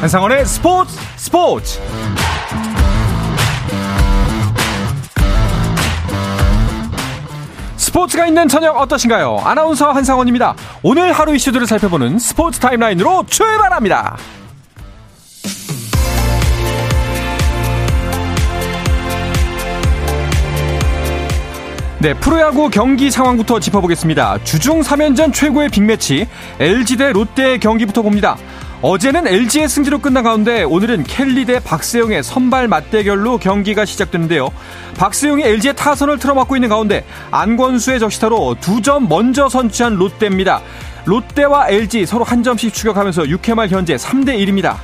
한상원의 스포츠 스포츠 스포츠가 있는 저녁 어떠신가요? 아나운서 한상원입니다. 오늘 하루 이슈들을 살펴보는 스포츠 타임라인으로 출발합니다. 네, 프로야구 경기 상황부터 짚어보겠습니다. 주중 3연전 최고의 빅매치 LG 대 롯데 경기부터 봅니다. 어제는 LG의 승리로 끝난 가운데 오늘은 켈리 대 박세용의 선발 맞대결로 경기가 시작되는데요. 박세용이 LG의 타선을 틀어막고 있는 가운데 안권수의 적시타로 두 점 먼저 선취한 롯데입니다. 롯데와 LG 서로 한 점씩 추격하면서 6회 말 현재 3대 1입니다.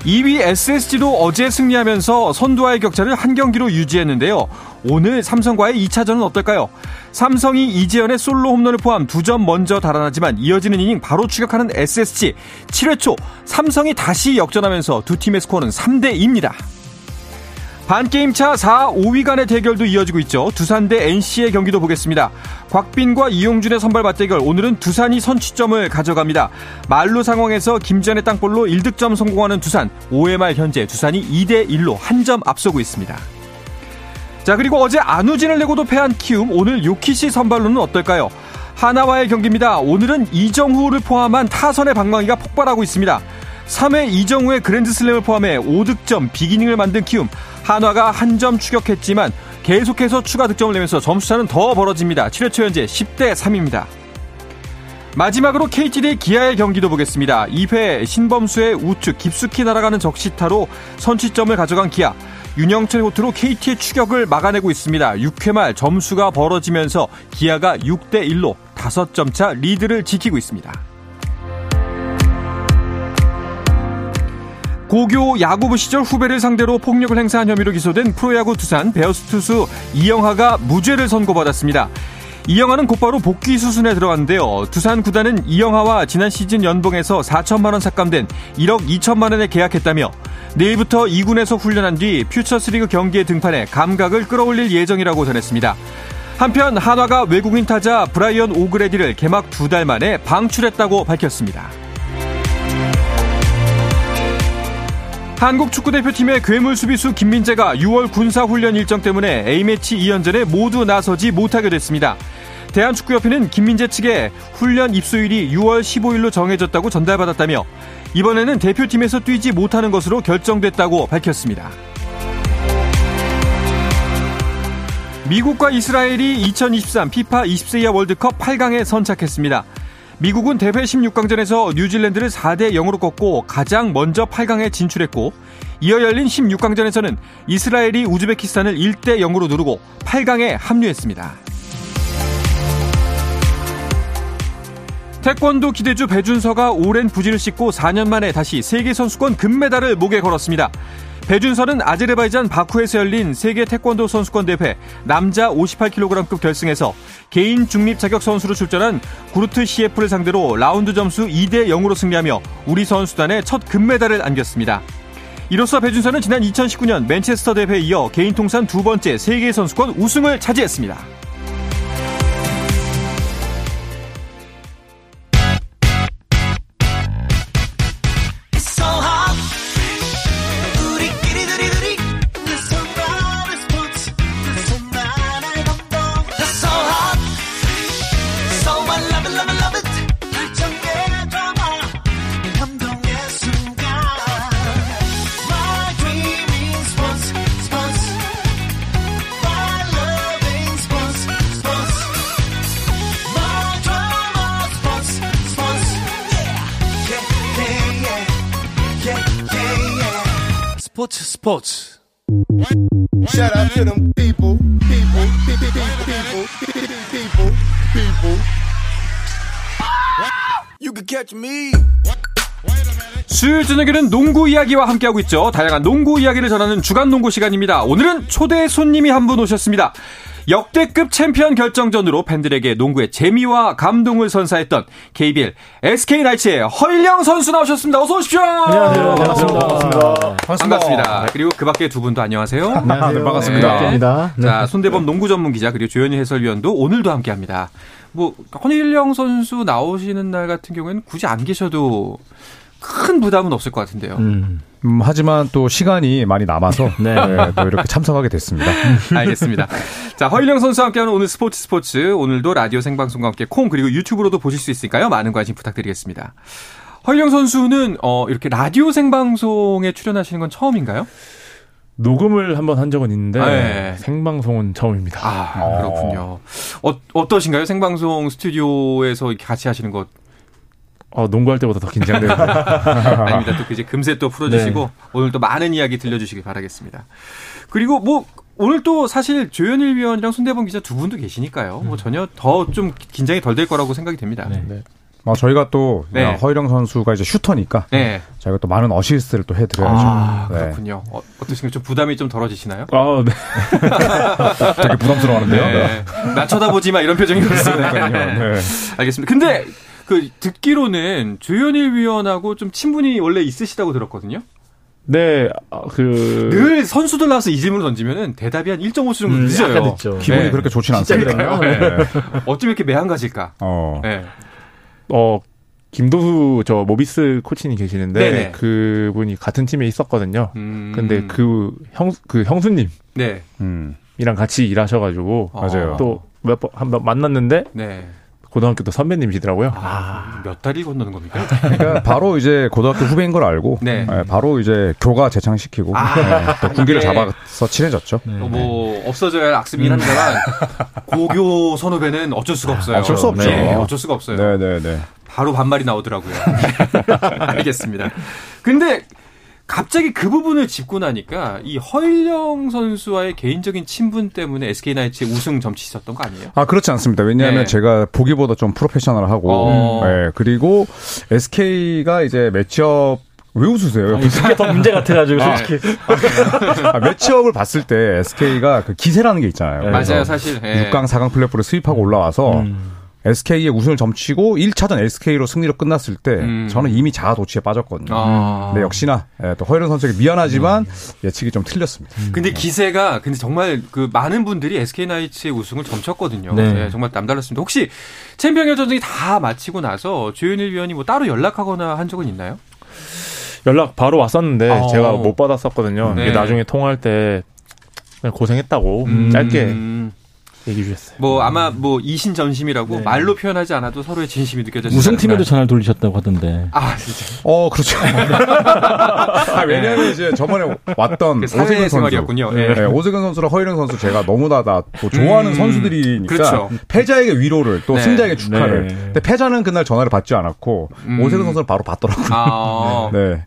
2위 SSG도 어제 승리하면서 선두와의 격차를 한 경기로 유지했는데요. 오늘 삼성과의 2차전은 어떨까요? 삼성이 이재현의 솔로 홈런을 포함 두점 먼저 달아나지만 이어지는 이닝 바로 추격하는 SSG. 7회 초 삼성이 다시 역전하면서 두 팀의 스코어는 3대 2입니다. 반게임차 4, 5위 간의 대결도 이어지고 있죠. 두산 대 NC의 경기도 보겠습니다. 곽빈과 이용준의 선발 맞대결 오늘은 두산이 선취점을 가져갑니다. 말루 상황에서 김전의 땅볼로 1득점 성공하는 두산 5회 말 현재 두산이 2대 1로 한 점 앞서고 있습니다. 자 그리고 어제 안우진을 내고도 패한 키움 오늘 요키시 선발로는 어떨까요? 하나와의 경기입니다. 오늘은 이정후를 포함한 타선의 방망이가 폭발하고 있습니다. 3회 이정후의 그랜드슬램을 포함해 5득점 비기닝을 만든 키움 한화가 한 점 추격했지만 계속해서 추가 득점을 내면서 점수차는 더 벌어집니다. 7회 초 현재 10대 3입니다. 마지막으로 KT 대 기아의 경기도 보겠습니다. 2회 신범수의 우측 깊숙이 날아가는 적시타로 선취점을 가져간 기아. 윤영철 호투로 KT의 추격을 막아내고 있습니다. 6회 말 점수가 벌어지면서 기아가 6대 1로 5점 차 리드를 지키고 있습니다. 고교 야구부 시절 후배를 상대로 폭력을 행사한 혐의로 기소된 프로야구 두산 베어스 투수 이영하가 무죄를 선고받았습니다. 이영하는 곧바로 복귀 수순에 들어갔는데요. 두산 구단은 이영하와 지난 시즌 연봉에서 4천만 원 삭감된 1억 2천만 원에 계약했다며 내일부터 2군에서 훈련한 뒤 퓨처스리그 경기에 등판해 감각을 끌어올릴 예정이라고 전했습니다. 한편 한화가 외국인 타자 브라이언 오그레디를 개막 두 달 만에 방출했다고 밝혔습니다. 한국 축구대표팀의 괴물 수비수 김민재가 6월 군사훈련 일정 때문에 A매치 2연전에 모두 나서지 못하게 됐습니다. 대한축구협회는 김민재 측에 훈련 입소일이 6월 15일로 정해졌다고 전달받았다며 이번에는 대표팀에서 뛰지 못하는 것으로 결정됐다고 밝혔습니다. 미국과 이스라엘이 2023 피파 20세 이하 월드컵 8강에 선착했습니다. 미국은 대회 16강전에서 뉴질랜드를 4대 0으로 꺾고 가장 먼저 8강에 진출했고 이어 열린 16강전에서는 이스라엘이 우즈베키스탄을 1대 0으로 누르고 8강에 합류했습니다. 태권도 기대주 배준서가 오랜 부진을 씻고 4년 만에 다시 세계선수권 금메달을 목에 걸었습니다. 배준서는 아제르바이잔 바쿠에서 열린 세계 태권도 선수권 대회 남자 58kg급 결승에서 개인 중립 자격 선수로 출전한 구르트 CF를 상대로 라운드 점수 2대 0으로 승리하며 우리 선수단의 첫 금메달을 안겼습니다. 이로써 배준서는 지난 2019년 맨체스터 대회에 이어 개인 통산 두 번째 세계 선수권 우승을 차지했습니다. 스포츠 스포츠 Shout out to them people, people, people, people, people, people. You can catch me. 수요일 저녁에는 농구 이야기와 함께하고 있죠. 다양한 농구 이야기를 전하는 주간 농구 시간입니다. 오늘은 초대 손님이 한 분 오셨습니다. 역대급 챔피언 결정전으로 팬들에게 농구의 재미와 감동을 선사했던 KBL SK 나이츠의 허일영 선수 나오셨습니다. 어서 오십시오. 안녕하세요. 반갑습니다. 반갑습니다. 반갑습니다. 그리고 그 밖에 두 분도 안녕하세요. 안녕하세요. 네, 반갑습니다. 네. 자, 손대범 농구 전문 기자 그리고 조현희 해설위원도 오늘도 함께 합니다. 뭐 허일영 선수 나오시는 날 같은 경우에는 굳이 안 계셔도 큰 부담은 없을 것 같은데요. 음. 음, 하지만 또 시간이 많이 남아서 네. 네, 또 이렇게 참석하게 됐습니다. 알겠습니다. 자, 허일영 선수와 함께하는 오늘 스포츠 스포츠. 오늘도 라디오 생방송과 함께 콩 그리고 유튜브로도 보실 수 있으니까요. 많은 관심 부탁드리겠습니다. 허일영 선수는 어, 이렇게 라디오 생방송에 출연하시는 건 처음인가요? 녹음을 한번 한 적은 있는데 네. 생방송은 처음입니다. 아, 그렇군요. 어, 어떠신가요? 생방송 스튜디오에서 이렇게 같이 하시는 것 어, 농구할 때보다 더 긴장돼요. 아닙니다. 또 이제 금세 또 풀어주시고 오늘 또 많은 이야기 들려주시길 바라겠습니다. 그리고 뭐 오늘 또 사실 조현일 위원이랑 손대범 기자 두 분도 계시니까요. 뭐 전혀 더 좀 긴장이 덜 될 거라고 생각이 됩니다. 네. 네. 어, 저희가 또 네. 허일영 선수가 이제 슈터니까 저희가 또 많은 어시스트를 또 해드려야죠. 아, 네. 그렇군요. 어, 어떠신가요? 좀 부담이 좀 덜어지시나요? 아, 네. 되게 부담스러워하는데요. 네. 나 쳐다보지 마 이런 표정이 있습니다. 네. 알겠습니다. 근데 그 듣기로는 조현일 위원하고 좀 친분이 원래 있으시다고 들었거든요. 네, 아, 그늘 선수들 나와서 이 질문을 던지면은 대답이 한 1.5초 정도 음, 늦어요. 약간 늦죠. 기분이 네. 그렇게 좋진 않습니다. 그런가요? 네. 어쩜 이렇게 매한가질까? 어. 네. 어 김도수 저 모비스 코치님 계시는데 네네. 그분이 같은 팀에 있었거든요. 음. 근데 그 형 그 형수님이랑 네. 음. 같이 일하셔가지고 맞아요. 또 몇번한번 만났는데 네. 고등학교 또 선배님이시더라고요. 아, 몇 달이 건너는 겁니까? 그러니까 바로 이제 고등학교 후배인 걸 알고 네. 네, 바로 이제 교가 재창시키고 아. 네, 또 군기를 네. 잡아서 친해졌죠. 네. 어, 뭐 없어져야 할 악습이긴 합니다만 고교 선후배는 어쩔 수가 없어요. 어쩔 수 없죠. 네, 어쩔 수가 없어요. 네네네. 바로 반말이 나오더라고요. 알겠습니다. 근데 갑자기 그 부분을 짚고 나니까 이 허일영 선수와의 개인적인 친분 때문에 SK 나이츠의 우승 점치셨던 거 아니에요? 아 그렇지 않습니다. 왜냐하면 네. 제가 보기보다 좀 프로페셔널하고, 어. 네, 그리고 SK가 이제 매치업 왜 웃으세요? 아니, 그게 더 문제 같아가지고 아. 솔직히 아, 매치업을 봤을 때 SK가 그 기세라는 게 있잖아요. 네. 맞아요, 사실. 예. 6강, 4강 플레이오프를 수입하고 올라와서 음. SK의 우승을 점치고 1차전 SK로 승리로 끝났을 때 음. 저는 이미 자아 도취에 빠졌거든요. 아. 근데 역시나 예, 또 허일영 선수에게 미안하지만 네. 예측이 좀 틀렸습니다. 근데 기세가 근데 정말 그 많은 분들이 SK 나이츠의 우승을 점쳤거든요. 네. 네, 정말 남달랐습니다. 혹시 챔피언 결전전이 다 마치고 나서 조현일 위원이 뭐 따로 연락하거나 한 적은 있나요? 연락 바로 왔었는데 어. 제가 못 받았었거든요. 네. 이게 나중에 통화할 때 그냥 고생했다고 음. 짧게 얘기해 주셨어요. 뭐 아마 뭐 이신전심이라고 네. 말로 표현하지 않아도 서로의 진심이 느껴졌어요. 우승팀에도 전화를 돌리셨다고 하던데. 아 진짜 어, 그렇죠. 아, 왜냐하면 이제 저번에 왔던 그 오세근 선수. 사회생활이었군요. 예. 네, 오세근 선수랑 허일영 선수 제가 너무나 다 또 좋아하는 음, 선수들이니까 그렇죠. 패자에게 위로를 또 네. 승자에게 축하를. 네. 근데 패자는 그날 전화를 받지 않았고 음. 오세근 선수는 바로 받더라고요. 아, 네.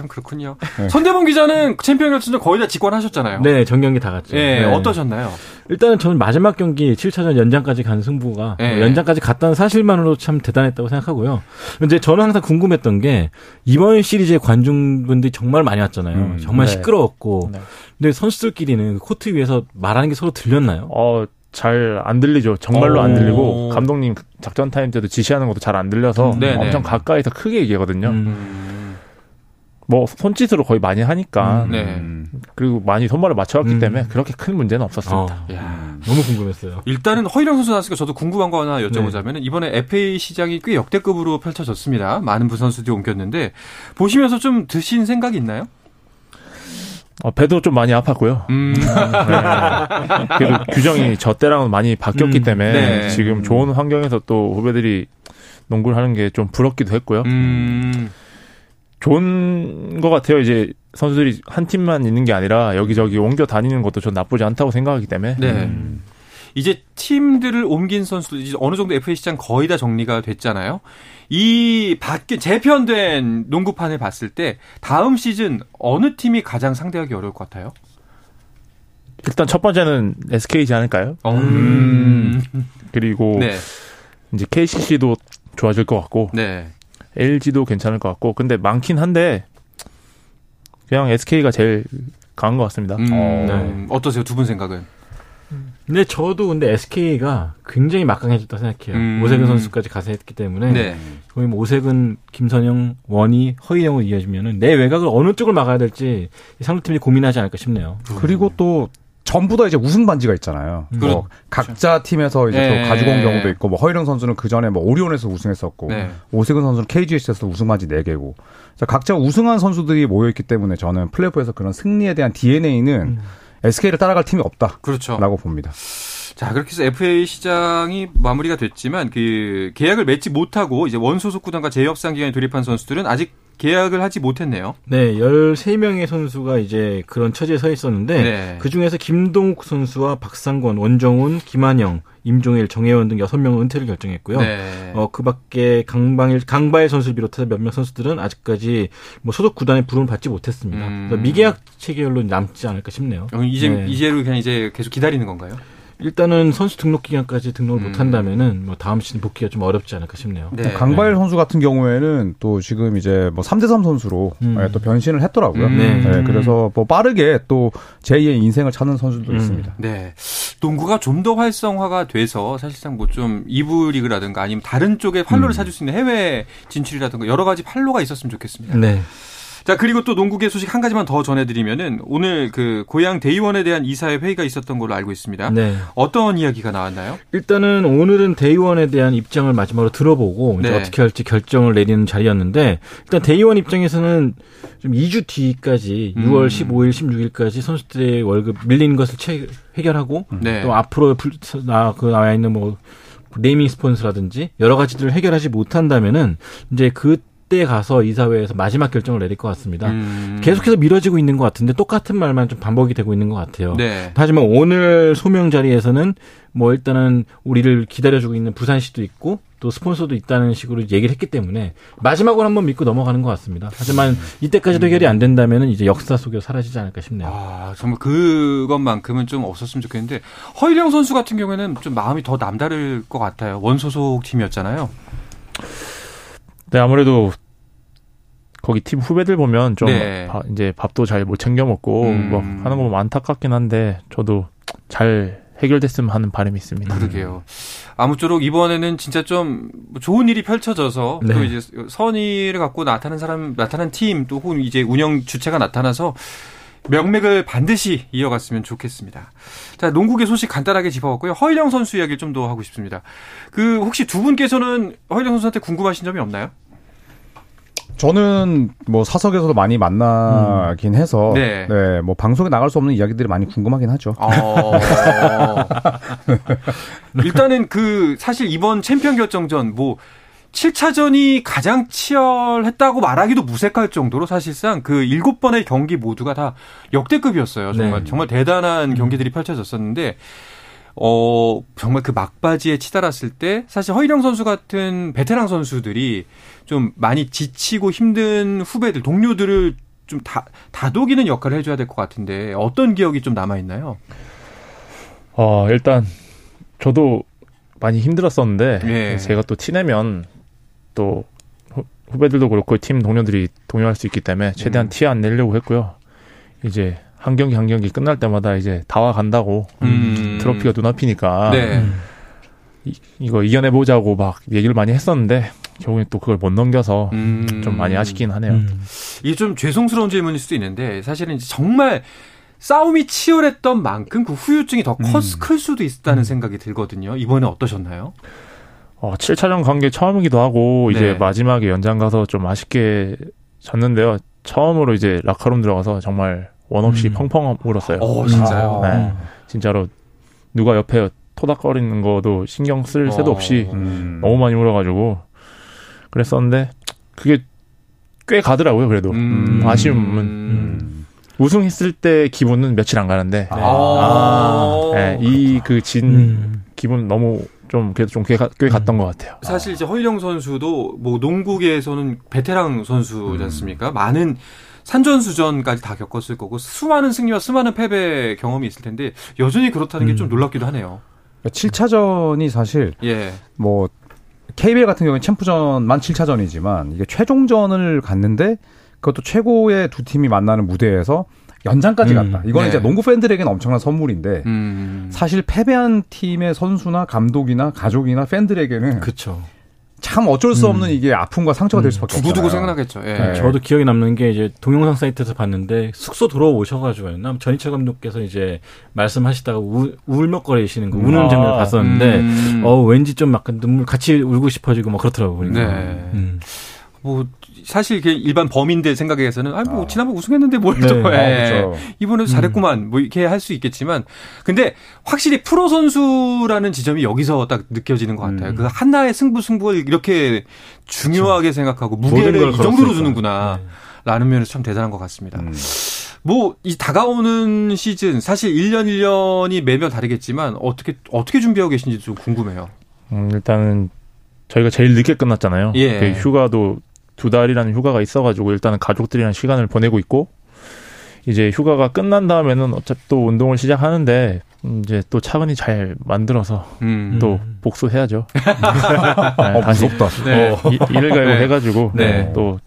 아, 참 그렇군요. 네. 손대범 기자는 챔피언 결전전 거의 다 직관하셨잖아요. 네, 전 경기 다 갔죠. 예, 네. 어떠셨나요? 일단은 저는 마지막 경기 7차전 연장까지 간 승부가 네. 어, 연장까지 갔다는 사실만으로 참 대단했다고 생각하고요. 근데 저는 항상 궁금했던 게 이번 시리즈의 관중분들이 정말 많이 왔잖아요. 음, 정말 네. 시끄러웠고. 네. 근데 선수들끼리는 그 코트 위에서 말하는 게 서로 들렸나요? 어, 잘안 들리죠. 정말로 안 오. 들리고 감독님 작전 타임 때도 지시하는 것도 잘 안 들려서 네네. 엄청 가까이서 크게 얘기하거든요. 음. 음, 뭐 손짓으로 거의 많이 하니까 음, 네. 음. 그리고 많이 손발을 맞춰왔기 음. 때문에 그렇게 큰 문제는 없었습니다. 어, 야. 너무 궁금했어요. 일단은 허일영 선수 나왔으니까 저도 궁금한 거 하나 여쭤보자면 이번에 FA 시장이 꽤 역대급으로 펼쳐졌습니다. 많은 부선수들이 옮겼는데 보시면서 좀 드신 생각이 있나요? 어, 배도 좀 많이 아팠고요. 음, 네. 그래도 규정이 저 때랑은 많이 바뀌었기 음, 때문에 네. 지금 좋은 환경에서 또 후배들이 농구를 하는 게 좀 부럽기도 했고요. 음, 좋은 것 같아요. 이제 선수들이 한 팀만 있는 게 아니라 여기저기 옮겨 다니는 것도 전 나쁘지 않다고 생각하기 때문에 네. 음. 이제 팀들을 옮긴 선수들 이제 어느 정도 FA 시장 거의 다 정리가 됐잖아요. 이 바뀐 재편된 농구판을 봤을 때 다음 시즌 어느 팀이 가장 상대하기 어려울 것 같아요? 일단 첫 번째는 SK지 않을까요? 음. 그리고 네. 이제 KCC도 좋아질 것 같고 네. LG도 괜찮을 것 같고 근데 많긴 한데 그냥 SK가 제일 강한 것 같습니다. 음, 네. 어떠세요? 두 분 생각은? 근데 저도 근데 SK가 굉장히 막강해졌다 생각해요. 음. 오세근 선수까지 가서 했기 때문에 네. 거의 뭐 오세근, 김선영, 원희, 허이영으로 이어지면은 내 외곽을 어느 쪽을 막아야 될지 이 상대팀이 고민하지 않을까 싶네요. 그리고 또 전부 다 이제 우승 반지가 있잖아요. 뭐 그렇죠. 각자 팀에서 이제 네. 또 가지고 온 경우도 있고 뭐 허일영 선수는 그 전에 뭐 오리온에서 우승했었고 네. 오세근 선수는 KGS에서 우승 반지 4 개고 각자 우승한 선수들이 모여 있기 때문에 저는 플레이오프에서 그런 승리에 대한 DNA는 SK를 따라갈 팀이 없다라고 그렇죠. 봅니다. 자, 그렇게 해서 FA 시장이 마무리가 됐지만 그 계약을 맺지 못하고 이제 원소속 구단과 재협상 기간에 돌입한 선수들은 아직 계약을 하지 못했네요. 네, 13명의 선수가 이제 그런 처지에 서 있었는데 네. 그 중에서 김동욱 선수와 박상권, 원정훈, 김한영, 임종일, 정혜원 등 6명은 은퇴를 결정했고요. 네. 어, 그 밖에 강방일, 강바일 선수를 비롯해서 몇몇 선수들은 아직까지 뭐 소속 구단의 부름을 받지 못했습니다. 음. 미계약 체결로 남지 않을까 싶네요. 그럼 이제 네. 이제로 그냥 이제 계속 기다리는 건가요? 일단은 선수 등록 기간까지 등록을 음. 못 한다면은 뭐 다음 시즌 복귀가 좀 어렵지 않을까 싶네요. 네. 강바일 선수 같은 경우에는 또 지금 이제 뭐 3대3 선수로 음. 예, 또 변신을 했더라고요. 음. 네. 예, 그래서 뭐 빠르게 또 제2의 인생을 찾는 선수도 음. 있습니다. 네. 농구가 좀 더 활성화가 돼서 사실상 뭐 좀 이부 리그라든가 아니면 다른 쪽에 활로를 음. 찾을 수 있는 해외 진출이라든가 여러 가지 활로가 있었으면 좋겠습니다. 네. 자, 그리고 또 농구계 소식 한 가지만 더 전해드리면은 오늘 그 고향 대의원에 대한 이사회 회의가 있었던 걸로 알고 있습니다. 네. 어떤 이야기가 나왔나요? 일단은 오늘은 대의원에 대한 입장을 마지막으로 들어보고 네. 어떻게 할지 결정을 내리는 자리였는데 일단 대의원 입장에서는 좀 2주 뒤까지 음. 6월 15일, 16일까지 선수들의 월급 밀리는 것을 채, 해결하고 네. 또 앞으로 불- 나, 그 나와 있는 뭐 네이밍 스폰서라든지 여러 가지들을 해결하지 못한다면은 이제 그 때 가서 이사회에서 마지막 결정을 내릴 것 같습니다. 음. 계속해서 미뤄지고 있는 것 같은데 똑같은 말만 좀 반복이 되고 있는 것 같아요. 네. 하지만 오늘 소명 자리에서는 뭐 일단은 우리를 기다려주고 있는 부산시도 있고 또 스폰서도 있다는 식으로 얘기를 했기 때문에 마지막으로 한번 믿고 넘어가는 것 같습니다. 하지만 이때까지도 해결이 안 된다면은 이제 역사 속에 사라지지 않을까 싶네요. 아, 정말 그것만큼은 좀 없었으면 좋겠는데 허일영 선수 같은 경우에는 좀 마음이 더 남다를 것 같아요. 원소속 팀이었잖아요. 네, 아무래도 거기 팀 후배들 보면 좀 네. 바- 이제 밥도 잘 못 챙겨 먹고 음. 뭐 하는 거 보면 안타깝긴 한데 저도 잘 해결됐으면 하는 바람이 있습니다. 그러게요. 아무쪼록 이번에는 진짜 좀 좋은 일이 펼쳐져서 네. 또 이제 선의를 갖고 나타난 사람, 나타난 팀 또 혹은 이제 운영 주체가 나타나서 명맥을 반드시 이어갔으면 좋겠습니다. 자, 농구계 소식 간단하게 짚어봤고요. 허일영 선수 이야기를 좀 더 하고 싶습니다. 그 혹시 두 분께서는 허일영 선수한테 궁금하신 점이 없나요? 저는 뭐 사석에서도 많이 만나긴 해서 네. 네. 뭐 방송에 나갈 수 없는 이야기들이 많이 궁금하긴 하죠. 어. 일단은 그 사실 이번 챔피언 결정전 뭐 7차전이 가장 치열했다고 말하기도 무색할 정도로 사실상 그 7번의 경기 모두가 다 역대급이었어요. 정말 네. 정말 대단한 경기들이 펼쳐졌었는데 어 정말 그 막바지에 치달았을 때 사실 허일영 선수 같은 베테랑 선수들이 좀 많이 지치고 힘든 후배들 동료들을 좀 다, 다독이는 역할을 해줘야 될 것 같은데 어떤 기억이 좀 남아 있나요? 어, 일단 저도 많이 힘들었었는데 예. 제가 또 티내면 또 후- 후배들도 그렇고 팀 동료들이 동요할 수 있기 때문에 최대한 음. 티안 내려고 했고요. 이제 한 경기 한 경기 끝날 때마다 이제 다와 간다고 음. 트로피가 눈앞이니까 네. 이, 이거 이겨내 보자고 막 얘기를 많이 했었는데 결국엔 또 그걸 못 넘겨서 음. 좀 많이 아쉽긴 하네요. 음. 이게 좀 죄송스러운 질문일 수도 있는데 사실은 이제 정말 싸움이 치열했던 만큼 그 후유증이 더 컸, 음. 클 수도 있다는 생각이 들거든요. 이번에 어떠셨나요? 어, 7차전 간게 처음이기도 하고 이제 네. 마지막에 연장 가서 좀 아쉽게 졌는데요. 처음으로 이제 라카룸 들어가서 정말 원 없이 음. 펑펑 울었어요. 어, 진짜요? 아. 네. 진짜로 누가 옆에 토닥거리는 것도 신경 쓸 새도 어. 없이 음. 너무 많이 울어가지고 그랬었는데 그게 꽤 가더라고요. 그래도 음. 아쉬움은 음. 우승했을 때 기분은 며칠 안 가는데 아. 네, 이그진 음. 기분 너무 좀 그래도 좀꽤 갔던 것 같아요. 사실 이제 허일영 선수도 뭐 농구계에서는 베테랑 선수지 않습니까? 많은 산전수전까지 다 겪었을 거고 수많은 승리와 수많은 패배 경험이 있을 텐데 여전히 그렇다는 게좀 음. 놀랍기도 하네요. 7차전이 사실 예. 뭐 KBL 같은 경우는 챔프전만 7차전이지만 이게 최종전을 갔는데 그것도 최고의 두 팀이 만나는 무대에서 연장까지 음, 갔다. 이거는 네. 이제 농구 팬들에게는 엄청난 선물인데 음. 사실 패배한 팀의 선수나 감독이나 가족이나 팬들에게는 그렇죠. 참 어쩔 수 없는 이게 아픔과 상처가 될 수밖에 없잖아요. 두고두고 생각나겠죠. 예. 네. 저도 기억에 남는 게 이제 동영상 사이트에서 봤는데 숙소 들어오셔가지고였나 전희철 감독께서 이제 말씀하시다가 우, 울먹거리시는 거 우는 아, 장면을 봤었는데 음. 어 왠지 좀 약간 눈물 같이 울고 싶어지고 막 그렇더라고요. 보니까. 네. 음. 뭐 사실 일반 범인들 생각에서는 아뭐 아. 지난번 우승했는데 뭘 네. 또 아, 해. 그렇죠. 이번에도 잘했구만 뭐 이렇게 할 수 있겠지만 근데 확실히 프로 선수라는 지점이 여기서 딱 느껴지는 것 같아요. 음. 그 하나의 승부 승부를 이렇게 중요하게 생각하고 무게를 모든 걸이 정도로 걸었으니까. 주는구나. 네. 라는 면에서 참 대단한 것 같습니다. 음. 뭐 이 다가오는 시즌 사실 1년 1년이 매년 다르겠지만 어떻게 어떻게 준비하고 계신지 좀 궁금해요. 음, 일단은 저희가 제일 늦게 끝났잖아요. 예. 그 휴가도 두 달이라는 휴가가 있어가지고 일단은 가족들이랑 시간을 보내고 있고 이제 휴가가 끝난 다음에는 어차피 또 운동을 시작하는데 음, 이제 또 차근히 잘 만들어서 음. 또 음. 복수해야죠. 네, 어, 다시 무섭다. 네. 이, 일을 갈고 네. 해가지고 네. 또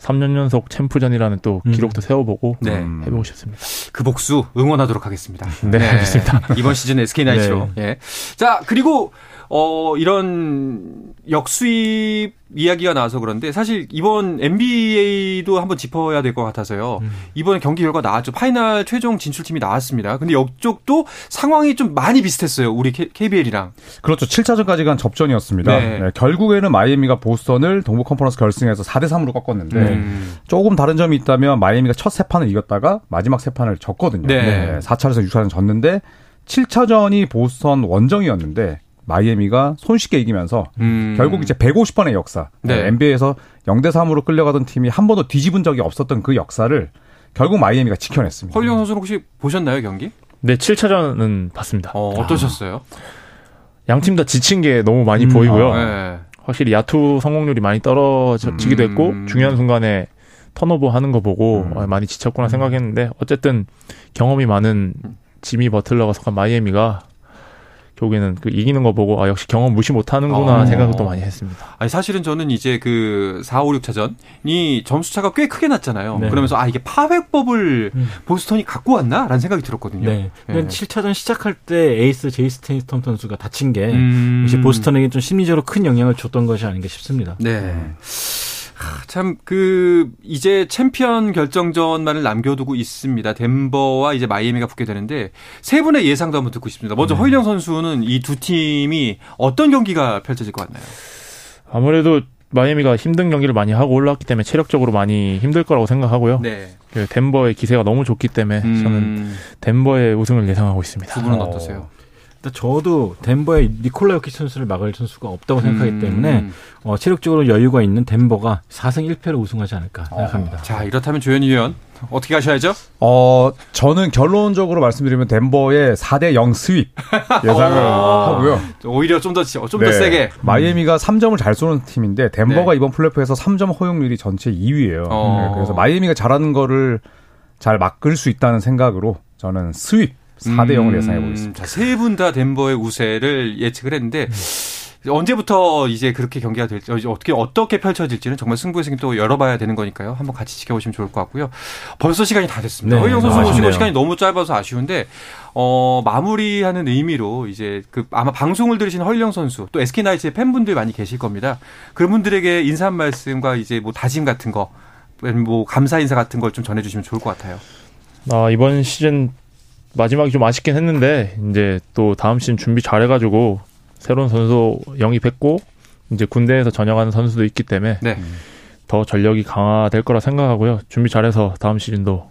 3년 연속 챔프전이라는 또 음. 기록도 세워보고 네. 음. 해보고 싶습니다. 그 복수 응원하도록 하겠습니다. 네, 알겠습니다. 이번 시즌 SK 나이츠로. 예. 자, 그리고 어 이런 역수입 이야기가 나와서 그런데 사실 이번 NBA도 한번 짚어야 될 것 같아서요. 음. 이번 경기 결과 나왔죠. 파이널 최종 진출팀이 나왔습니다. 근데 이쪽도 상황이 좀 많이 비슷했어요. 우리 KBL이랑. 그렇죠. 7차전까지 간 접전이었습니다. 네. 네, 결국에는 마이애미가 보스턴을 동부 컨퍼런스 결승에서 4대 3으로 꺾었는데 음. 조금 다른 점이 있다면 마이애미가 첫 세 판을 이겼다가 마지막 세 판을 졌거든요. 네. 4차에서 6차전 졌는데 7차전이 보스턴 원정이었는데 마이애미가 손쉽게 이기면서 음. 결국 이제 150번의 역사. 네. NBA에서 0대 3으로 끌려가던 팀이 한 번도 뒤집은 적이 없었던 그 역사를 결국 마이애미가 지켜냈습니다. 헐령 선수는 혹시 보셨나요 경기? 네, 7차전은 봤습니다. 어, 어떠셨어요? 양팀 다 지친 게 너무 많이 음, 보이고요. 네. 확실히 야투 성공률이 많이 떨어지기도 음. 했고 중요한 순간에 턴오버 하는 거 보고 음. 어, 많이 지쳤구나 생각했는데 어쨌든 경험이 많은 지미 버틀러가 속한 마이애미가 결국에는 그 이기는 거 보고 아 역시 경험 무시 못 하는구나 어. 생각을 또 많이 했습니다. 아니 사실은 저는 이제 그 4, 5, 6차전이 점수 차가 꽤 크게 났잖아요. 네. 그러면서 아 이게 파훼법을 음. 보스턴이 갖고 왔나라는 생각이 들었거든요. 네. 네. 7차전 시작할 때 에이스 제이슨 테이텀 선수가 다친 게 음. 역시 보스턴에게 좀 심리적으로 큰 영향을 줬던 것이 아닌가 싶습니다. 네. 참 그 이제 챔피언 결정전만을 남겨두고 있습니다. 덴버와 이제 마이애미가 붙게 되는데 세 분의 예상도 한번 듣고 싶습니다. 먼저 허일영 선수는 이 두 팀이 어떤 경기가 펼쳐질 것 같나요? 아무래도 마이애미가 힘든 경기를 많이 하고 올라왔기 때문에 체력적으로 많이 힘들 거라고 생각하고요. 네. 그 덴버의 기세가 너무 좋기 때문에 저는 음, 덴버의 우승을 예상하고 있습니다. 두 분은 어. 어떠세요? 일단 저도 덴버의 니콜라 요키 선수를 막을 선수가 없다고 생각하기 음. 때문에 어, 체력적으로 여유가 있는 덴버가 4승 1패로 우승하지 않을까 생각합니다. 자 이렇다면 조현희 위원 어떻게 가셔야죠? 어, 저는 결론적으로 말씀드리면 덴버의 4대 0 스윕 예상을 어. 하고요. 오히려 좀 더 좀더 네. 세게. 마이애미가 3점을 잘 쏘는 팀인데 덴버가 네. 이번 플레이오프에서 3점 허용률이 전체 2위예요. 어. 그래서 마이애미가 잘하는 거를 잘 막을 수 있다는 생각으로 저는 스윕 4대 0을 음, 예상해 보겠습니다. 자, 세분 다 덴버의 우세를 예측을 했는데 언제부터 이제 그렇게 경기가 될지 어, 어떻게 어떻게 펼쳐질지는 정말 승부의 승이 또 열어봐야 되는 거니까요. 한번 같이 지켜보시면 좋을 것 같고요. 벌써 시간이 다 됐습니다. 네, 허영 선수 너무 모시고. 시간이 너무 짧아서 아쉬운데 어, 마무리하는 의미로 이제 그 아마 방송을 들으신 허일영 선수 또 SK 나이츠의 팬분들 많이 계실 겁니다. 그런 분들에게 인사 한 말씀과 이제 뭐 다짐 같은 거, 뭐 감사 인사 같은 걸 좀 전해주시면 좋을 것 같아요. 아, 이번 시즌 마지막이 좀 아쉽긴 했는데 이제 또 다음 시즌 준비 잘해가지고 새로운 선수 영입했고 이제 군대에서 전역하는 선수도 있기 때문에 네. 더 전력이 강화될 거라 생각하고요. 준비 잘해서 다음 시즌도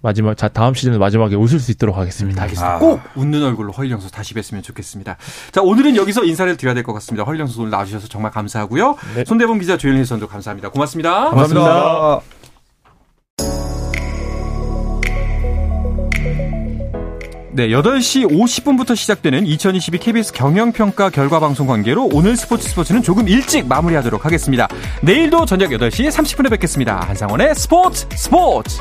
마지막 자 다음 시즌 마지막에 웃을 수 있도록 하겠습니다. 알겠습니다. 아. 꼭 웃는 얼굴로 허일영 선수 다시 뵀으면 좋겠습니다. 자, 오늘은 여기서 인사를 드려야 될 것 같습니다. 허일영 선수 오늘 나와주셔서 정말 감사하고요. 네. 손대범 기자, 조현일 선수 감사합니다. 고맙습니다. 감사합니다. 네, 8시 50분부터 시작되는 2022 KBS 경영평가 결과 방송 관계로 오늘 스포츠 스포츠는 조금 일찍 마무리하도록 하겠습니다. 내일도 저녁 8시 30분에 뵙겠습니다. 한상원의 스포츠 스포츠!